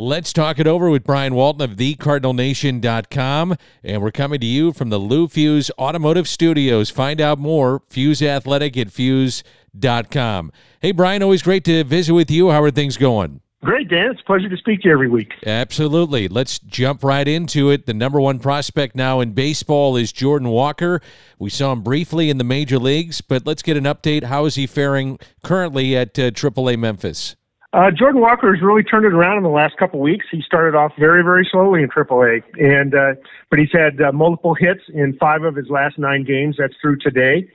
Let's talk it over with Brian Walton of thecardinalnation.com. And we're coming to you from the Lou Fusz Automotive Studios. Find out more, Fusz Athletic at Fusz.com. Hey, Brian, always great to visit with you. How are things going? Great, Dan. It's a pleasure to speak to you every week. Absolutely. Let's jump right into it. The number one prospect now in baseball is Jordan Walker. We saw him briefly in the major leagues, but let's get an update. How is he faring currently at uh, AAA Memphis? Uh, Jordan Walker has really turned it around in the last couple of weeks. He started off very, very slowly in AAA, and uh, but he's had uh, multiple hits in five of his last nine games. That's through today.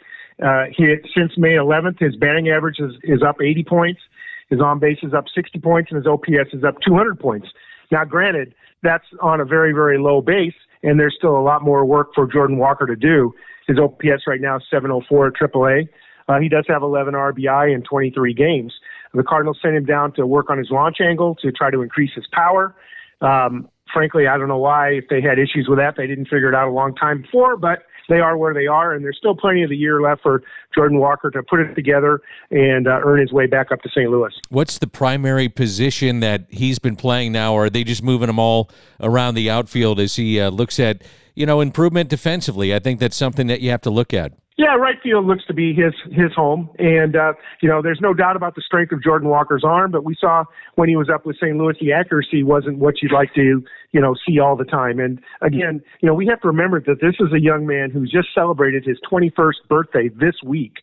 Uh, he since May 11th, his batting average is, is up 80 points, his on base is up 60 points, and his OPS is up 200 points. Now, granted, that's on a very, very low base, and there's still a lot more work for Jordan Walker to do. His OPS right now is 704 at AAA. Uh, he does have 11 RBI in 23 games. The Cardinals sent him down to work on his launch angle to try to increase his power. Um, frankly, I don't know why, if they had issues with that, they didn't figure it out a long time before, but they are where they are, and there's still plenty of the year left for Jordan Walker to put it together and uh, earn his way back up to St. Louis. What's the primary position that he's been playing now, or are they just moving him all around the outfield as he uh, looks at, you know, improvement defensively? I think that's something that you have to look at. Yeah, right field looks to be his his home, and uh, you know, there's no doubt about the strength of Jordan Walker's arm. But we saw when he was up with St. Louis, the accuracy wasn't what you'd like to you know see all the time. And again, you know, we have to remember that this is a young man who's just celebrated his 21st birthday this week.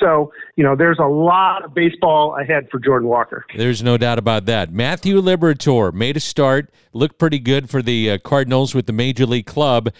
So, you know, there's a lot of baseball ahead for Jordan Walker. There's no doubt about that. Matthew Liberatore made a start, looked pretty good for the uh, Cardinals with the Major League Club.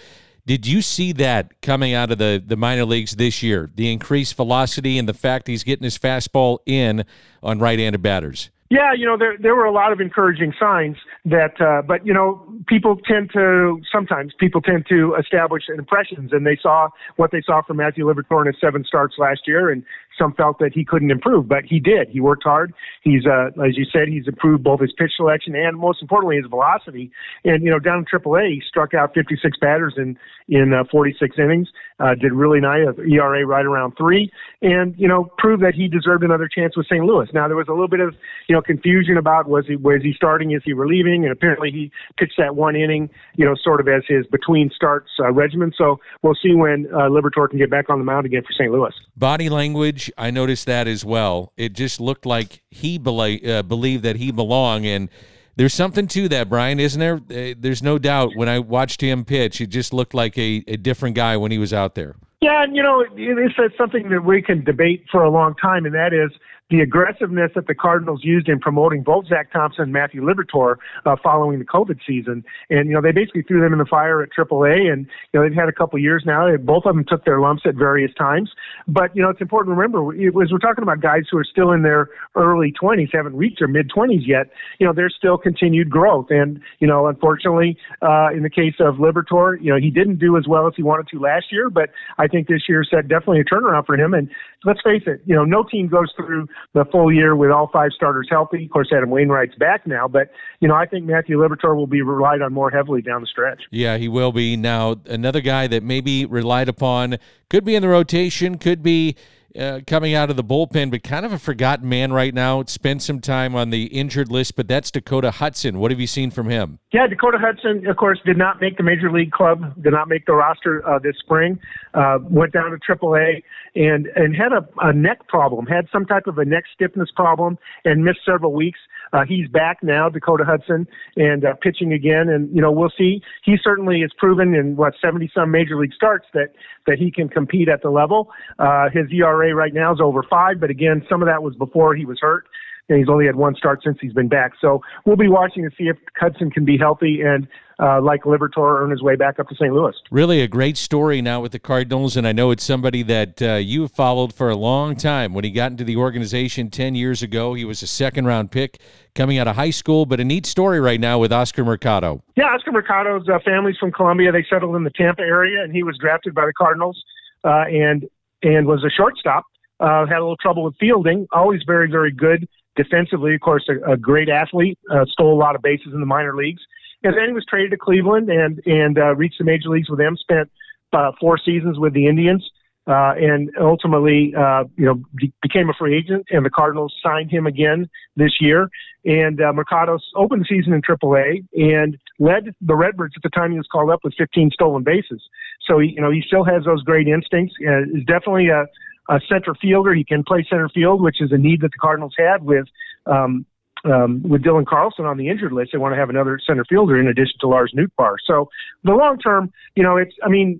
Did you see that coming out of the, the minor leagues this year? The increased velocity and the fact he's getting his fastball in on right handed batters? Yeah, you know, there there were a lot of encouraging signs that, uh, but you know, people tend to sometimes people tend to establish impressions, and they saw what they saw from Matthew Liberatore in seven starts last year, and some felt that he couldn't improve, but he did. He worked hard. He's, uh, as you said, he's improved both his pitch selection and most importantly his velocity. And you know, down in AAA, he struck out 56 batters in in uh, 46 innings. Uh, did really nice. ERA right around three, and you know, proved that he deserved another chance with St. Louis. Now there was a little bit of you know confusion about was he was he starting, is he relieving, and apparently he pitched that one inning, you know, sort of as his between starts uh, regimen. So we'll see when uh, Liberatore can get back on the mound again for St. Louis. Body language I noticed that as well. It just looked like he uh, believed that he belonged, and there's something to that, Brian, isn't there? Uh, there's no doubt. When I watched him pitch, it just looked like a, a different guy when he was out there. Yeah, and you know, it's something that we can debate for a long time, and that is the aggressiveness that the Cardinals used in promoting both Zack Thompson and Matthew Liberatore uh, following the COVID season. And, you know, they basically threw them in the fire at AAA. And, you know, they've had a couple years now. Both of them took their lumps at various times. But, you know, it's important to remember, as we're talking about guys who are still in their early 20s, haven't reached their mid 20s yet, you know, there's still continued growth. And, you know, unfortunately, uh, in the case of Liberatore, you know, he didn't do as well as he wanted to last year, but I think this year set definitely a turnaround for him. And let's face it, you know, no team goes through the full year with all five starters healthy. Of course, Adam Wainwright's back now, but you know I think Matthew Liberatore will be relied on more heavily down the stretch. Yeah, he will be. Now another guy that may be relied upon could be in the rotation, could be uh, coming out of the bullpen, but kind of a forgotten man right now. Spent some time on the injured list, but that's Dakota Hudson. What have you seen from him? Yeah, Dakota Hudson, of course, did not make the major league club, did not make the roster uh, this spring. Uh, went down to AAA and and had a, a neck problem, had some type of a neck stiffness problem, and missed several weeks. Uh, he's back now, Dakota Hudson, and uh, pitching again. And you know, we'll see. He certainly has proven in what 70 some major league starts that that he can compete at the level. Uh, his ERA right now is over five, but again, some of that was before he was hurt. And he's only had one start since he's been back. So we'll be watching to see if Hudson can be healthy and uh, like Liberatore earn his way back up to St. Louis. Really a great story now with the Cardinals, and I know it's somebody that uh, you followed for a long time. When he got into the organization 10 years ago, he was a second round pick coming out of high school, but a neat story right now with Oscar Mercado. Yeah, Oscar Mercado's uh, family's from Colombia. They settled in the Tampa area, and he was drafted by the Cardinals uh, and and was a shortstop. Uh, had a little trouble with fielding. Always very, very good defensively. Of course, a, a great athlete. Uh, stole a lot of bases in the minor leagues and then he was traded to Cleveland and and uh, reached the major leagues with them. Spent uh, four seasons with the Indians, uh, and ultimately, uh, you know, be- became a free agent. And the Cardinals signed him again this year. And uh, Mercado opened the season in AAA and led the Redbirds at the time he was called up with 15 stolen bases. So he, you know, he still has those great instincts. Uh, is definitely a a center fielder. He can play center field, which is a need that the Cardinals had with um, um, with Dylan Carlson on the injured list, they want to have another center fielder in addition to Lars Nootbaar. So the long term, you know, it's I mean,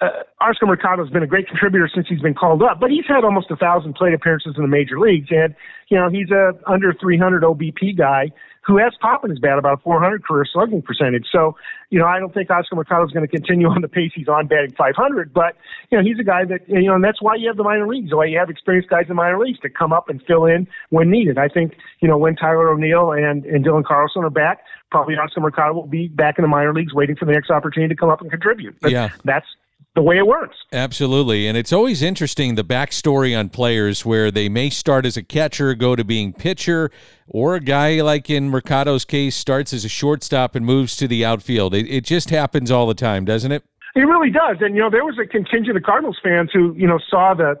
uh, Oscar Mercado has been a great contributor since he's been called up, but he's had almost a thousand plate appearances in the major leagues, and you know he's a under 300 OBP guy who has pop in his bat, about a 400 career slugging percentage. So, you know, I don't think Oscar Mercado is going to continue on the pace he's on, batting 500. But you know, he's a guy that you know, and that's why you have the minor leagues, why you have experienced guys in minor leagues to come up and fill in when needed. I think you know when Tyler O'Neill and and Dylan Carlson are back, probably Oscar Mercado will be back in the minor leagues, waiting for the next opportunity to come up and contribute. But yeah, that's the way it works. Absolutely. And it's always interesting the backstory on players where they may start as a catcher, go to being pitcher, or a guy like in Mercado's case starts as a shortstop and moves to the outfield. It, it just happens all the time, doesn't it? It really does. And, you know, there was a contingent of Cardinals fans who, you know, saw the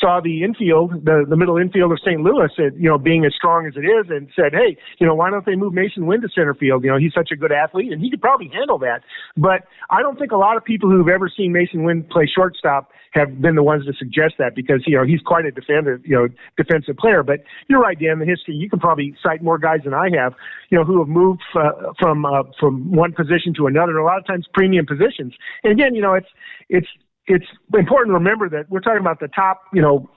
saw the infield, the, the middle infield of St. Louis, at, you know, being as strong as it is, and said, hey, you know, why don't they move Masyn Winn to center field? You know, he's such a good athlete, and he could probably handle that. But I don't think a lot of people who've ever seen Masyn Winn play shortstop have been the ones to suggest that because you know he's quite a defender, you know, defensive player. But you're right, Dan. The history you can probably cite more guys than I have, you know, who have moved uh, from uh, from one position to another. And a lot of times premium positions. And again, you know, it's it's it's important to remember that we're talking about the top, you know,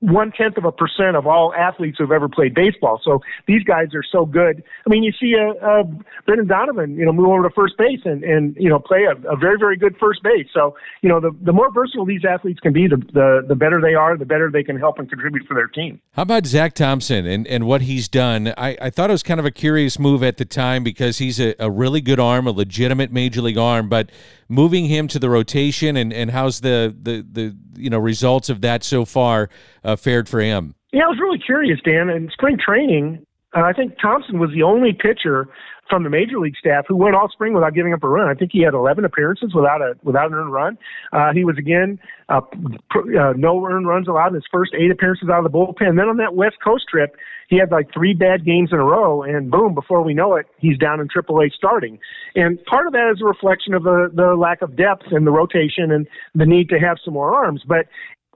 one tenth of a percent of all athletes who've ever played baseball. So these guys are so good. I mean, you see a, a Brendan Donovan, you know, move over to first base and and you know play a, a very very good first base. So you know, the the more versatile these athletes can be, the the the better they are, the better they can help and contribute for their team. How about Zack Thompson and and what he's done? I I thought it was kind of a curious move at the time because he's a, a really good arm, a legitimate major league arm, but moving him to the rotation and and how's the the the you know results of that so far uh, fared for him? Yeah, I was really curious, Dan. In spring training, uh, I think Thompson was the only pitcher from the major league staff who went all spring without giving up a run. I think he had 11 appearances without a without an earned run. Uh, he was again uh, pr- uh, no earned runs allowed in his first eight appearances out of the bullpen. Then on that West Coast trip, he had like three bad games in a row, and boom, before we know it, he's down in AAA starting. And part of that is a reflection of the the lack of depth in the rotation and the need to have some more arms. But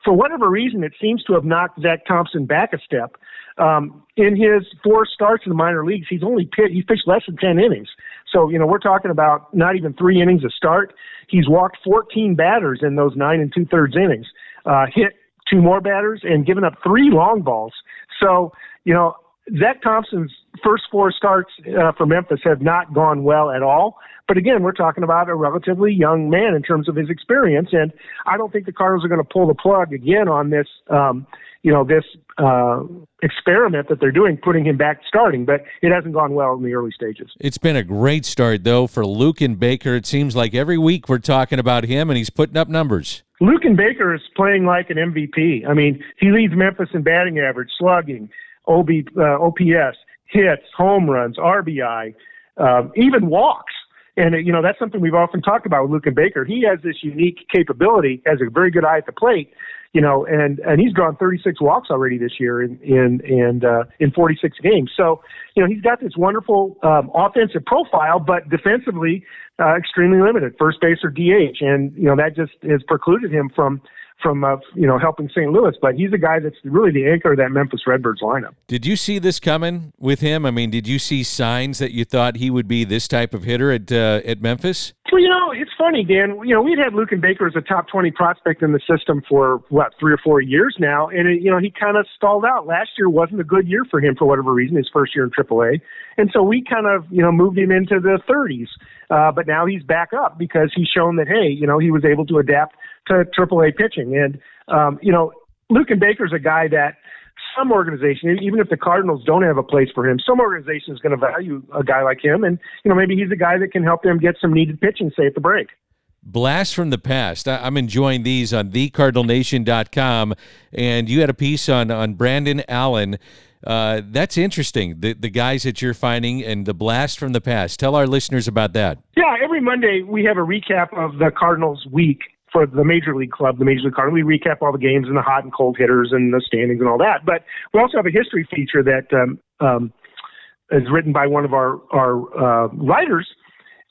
for whatever reason, it seems to have knocked Zack Thompson back a step. Um, in his four starts in the minor leagues, he's only pitched, he's pitched less than 10 innings. So, you know, we're talking about not even three innings a start. He's walked 14 batters in those nine and two thirds innings, uh, hit two more batters, and given up three long balls. So, you know, Zack Thompson's first four starts uh, for Memphis have not gone well at all. But again, we're talking about a relatively young man in terms of his experience, and I don't think the Cardinals are going to pull the plug again on this, um, you know, this uh, experiment that they're doing, putting him back starting. But it hasn't gone well in the early stages. It's been a great start though for Luken Baker. It seems like every week we're talking about him, and he's putting up numbers. Luken Baker is playing like an MVP. I mean, he leads Memphis in batting average, slugging, OB, uh, OPS, hits, home runs, RBI, um, even walks. And, you know, that's something we've often talked about with Luken Baker. He has this unique capability, has a very good eye at the plate, you know, and, and he's drawn 36 walks already this year in, in, in, uh, in 46 games. So, you know, he's got this wonderful, um, offensive profile, but defensively, uh, extremely limited, first base or DH. And, you know, that just has precluded him from, from uh, you know helping St. Louis, but he's a guy that's really the anchor of that Memphis Redbirds lineup. Did you see this coming with him? I mean, did you see signs that you thought he would be this type of hitter at uh, at Memphis? Well, you know, it's funny, Dan. You know, we'd had Luken Baker as a top 20 prospect in the system for, what, three or four years now. And, it, you know, he kind of stalled out. Last year wasn't a good year for him for whatever reason, his first year in AAA. And so we kind of, you know, moved him into the 30s. Uh, but now he's back up because he's shown that, hey, you know, he was able to adapt to AAA pitching. And, um, you know, Luken Baker's a guy that some organization, even if the Cardinals don't have a place for him, some organization is going to value a guy like him, and you know maybe he's a guy that can help them get some needed pitching, say at the break. Blast from the past. I'm enjoying these on thecardinalnation.com, and you had a piece on on Brandon Allen. Uh, that's interesting. The the guys that you're finding and the blast from the past. Tell our listeners about that. Yeah, every Monday we have a recap of the Cardinals week for the major league club, the major league cardinals. We recap all the games and the hot and cold hitters and the standings and all that. But we also have a history feature that um, um, is written by one of our our uh, writers.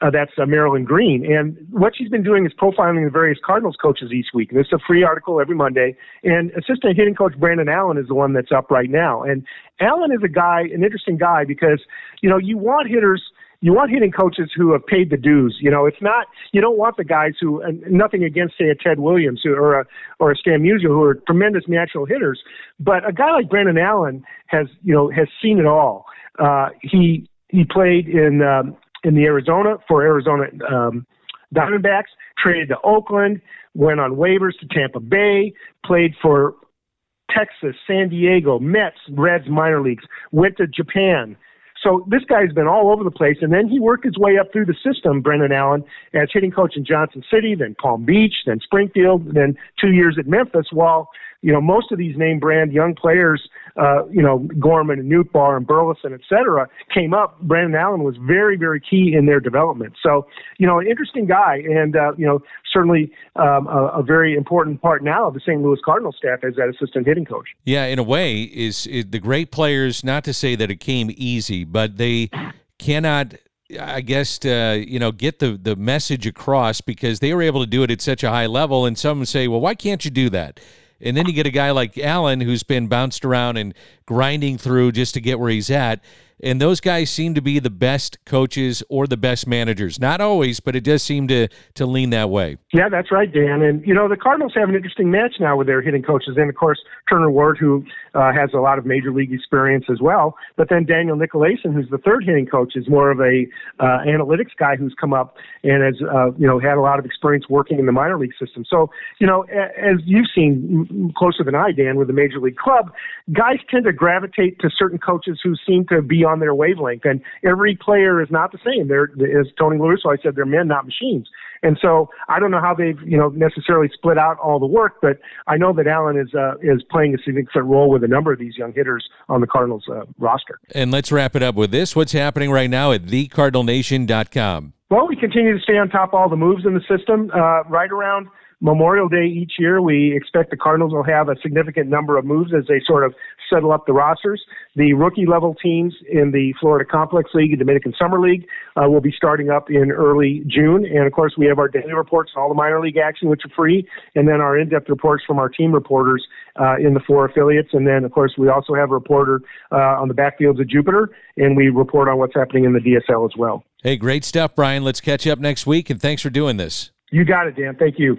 Uh, that's uh, Marilyn Green, and what she's been doing is profiling the various Cardinals coaches each week. And it's a free article every Monday. And assistant hitting coach Brandon Allen is the one that's up right now. And Allen is a guy, an interesting guy, because you know you want hitters you want hitting coaches who have paid the dues. You know, it's not you don't want the guys who and nothing against say a Ted Williams or a or a Stan Musial who are tremendous natural hitters, but a guy like Brandon Allen has you know has seen it all. Uh, he he played in um, in the Arizona for Arizona um, Diamondbacks, traded to Oakland, went on waivers to Tampa Bay, played for Texas, San Diego, Mets, Reds minor leagues, went to Japan, so this guy's been all over the place, and then he worked his way up through the system, Brandon Allen, as hitting coach in Johnson City, then Palm Beach, then Springfield, then two years at Memphis, while you know, most of these name brand young players, uh, you know, Gorman and Nootbaar and Burleson, et cetera, came up. Brandon Allen was very, very key in their development. So, you know, an interesting guy and, uh, you know, certainly um, a, a, very important part now of the St. Louis Cardinals staff as that assistant hitting coach. Yeah, in a way, is, is the great players, not to say that it came easy, but they cannot I guess uh, you know get the the message across because they were able to do it at such a high level. And some say, well, why can't you do that? And then you get a guy like Allen who's been bounced around and grinding through just to get where he's at. And those guys seem to be the best coaches or the best managers. Not always, but it does seem to to lean that way. Yeah, that's right, Dan. And you know the Cardinals have an interesting match now with their hitting coaches, and of course Turner Ward, who uh, has a lot of major league experience as well. But then Daniel Nicolaisen, who's the third hitting coach, is more of a uh, analytics guy who's come up and has uh, you know had a lot of experience working in the minor league system. So you know, as you've seen closer than I, Dan, with the major league club, guys tend to gravitate to certain coaches who seem to be on their wavelength. And every player is not the same. They're, as Tony La Russa, I said, they're men, not machines. And so I don't know how they've, you know, necessarily split out all the work, but I know that Allen is uh, is playing a significant role with a number of these young hitters on the Cardinals uh, roster. And let's wrap it up with this. What's happening right now at thecardinalnation.com? Well, we continue to stay on top of all the moves in the system. Uh, right around Memorial Day each year, we expect the Cardinals will have a significant number of moves as they sort of settle up the rosters. The rookie level teams in the Florida Complex League and Dominican Summer League uh, will be starting up in early June. And of course, we have our daily reports on all the minor league action, which are free, and then our in depth reports from our team reporters uh, in the four affiliates. And then, of course, we also have a reporter uh, on the backfields of Jupiter, and we report on what's happening in the DSL as well. Hey, great stuff, Brian. Let's catch up next week, and thanks for doing this. You got it, Dan. Thank you.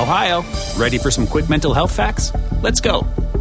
Ohio, ready for some quick mental health facts? Let's go.